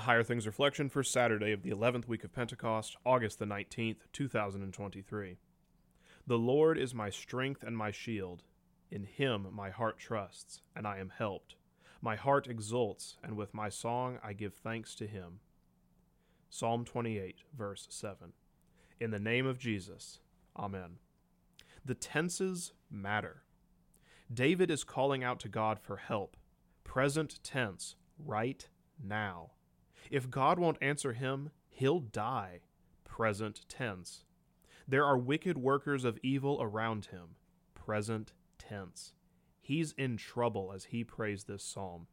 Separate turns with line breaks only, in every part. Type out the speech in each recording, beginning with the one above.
Higher Things Reflection for Saturday of the 11th week of Pentecost, August the 19th, 2023. The Lord is my strength and my shield. In him my heart trusts, and I am helped. My heart exults, and with my song I give thanks to him. Psalm 28, verse 7. In the name of Jesus, Amen. The tenses matter. David is calling out to God for help. Present tense, right now. If God won't answer him, he'll die. Present tense. There are wicked workers of evil around him. Present tense. He's in trouble as he prays this psalm.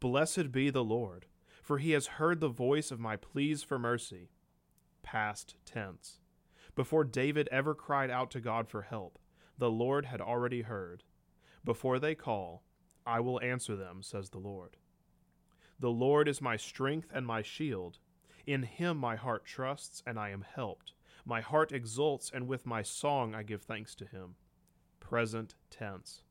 Blessed be the Lord, for he has heard the voice of my pleas for mercy. Past tense. Before David ever cried out to God for help, the Lord had already heard. Before they call, I will answer them, says the Lord. The Lord is my strength and my shield. In him my heart trusts, and I am helped. My heart exults, and with my song I give thanks to him. Present tense.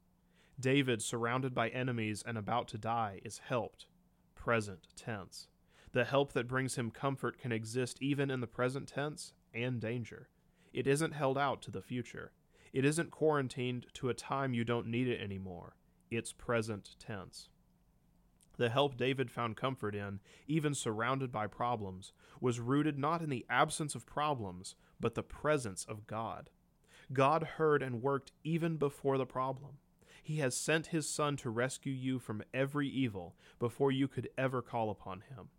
David, surrounded by enemies and about to die, is helped. Present tense. The help that brings him comfort can exist even in the present tense and danger. It isn't held out to the future. It isn't quarantined to a time you don't need it anymore. It's present tense. The help David found comfort in, even surrounded by problems, was rooted not in the absence of problems, but the presence of God. God heard and worked even before the problem. He has sent his Son to rescue you from every evil before you could ever call upon him.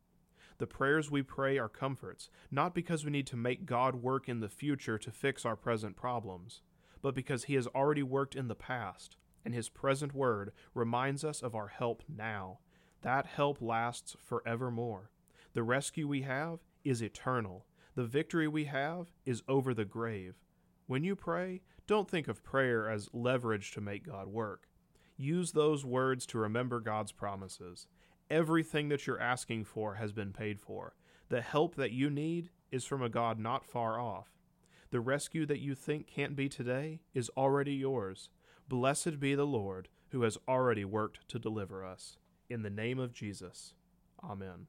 The prayers we pray are comforts, not because we need to make God work in the future to fix our present problems, but because he has already worked in the past, and his present word reminds us of our help now that help lasts forevermore. The rescue we have is eternal. The victory we have is over the grave. When you pray, don't think of prayer as leverage to make God work. Use those words to remember God's promises. Everything that you're asking for has been paid for. The help that you need is from a God not far off. The rescue that you think can't be today is already yours. Blessed be the Lord who has already worked to deliver us. In the name of Jesus. Amen.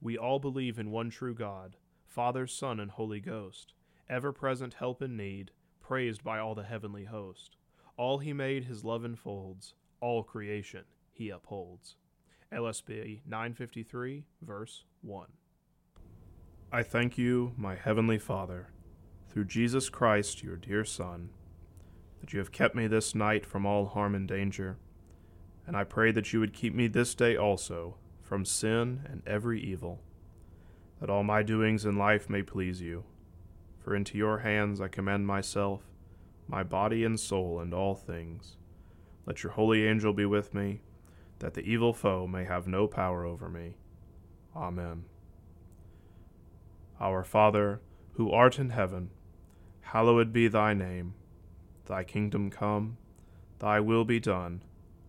We all believe in one true God, Father, Son, and Holy Ghost, ever present help in need, praised by all the heavenly host. All he made his love enfolds, all creation he upholds. LSB 953, verse 1. I thank you, my heavenly Father, through Jesus Christ, your dear Son, that you have kept me this night from all harm and danger and I pray that you would keep me this day also from sin and every evil, that all my doings in life may please you. For into your hands I commend myself, my body and soul, and all things. Let your holy angel be with me, that the evil foe may have no power over me. Amen. Our Father, who art in heaven, hallowed be thy name. Thy kingdom come, thy will be done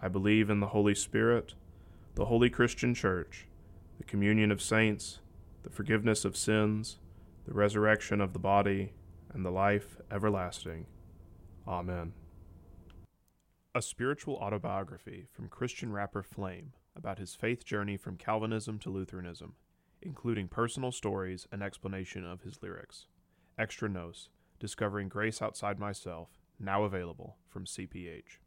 I believe in the Holy Spirit, the holy Christian Church, the communion of saints, the forgiveness of sins, the resurrection of the body, and the life everlasting. Amen. A spiritual autobiography from Christian rapper Flame about his faith journey from Calvinism to Lutheranism, including personal stories and explanation of his lyrics. Extra Nos, Discovering Grace Outside Myself, now available from CPH.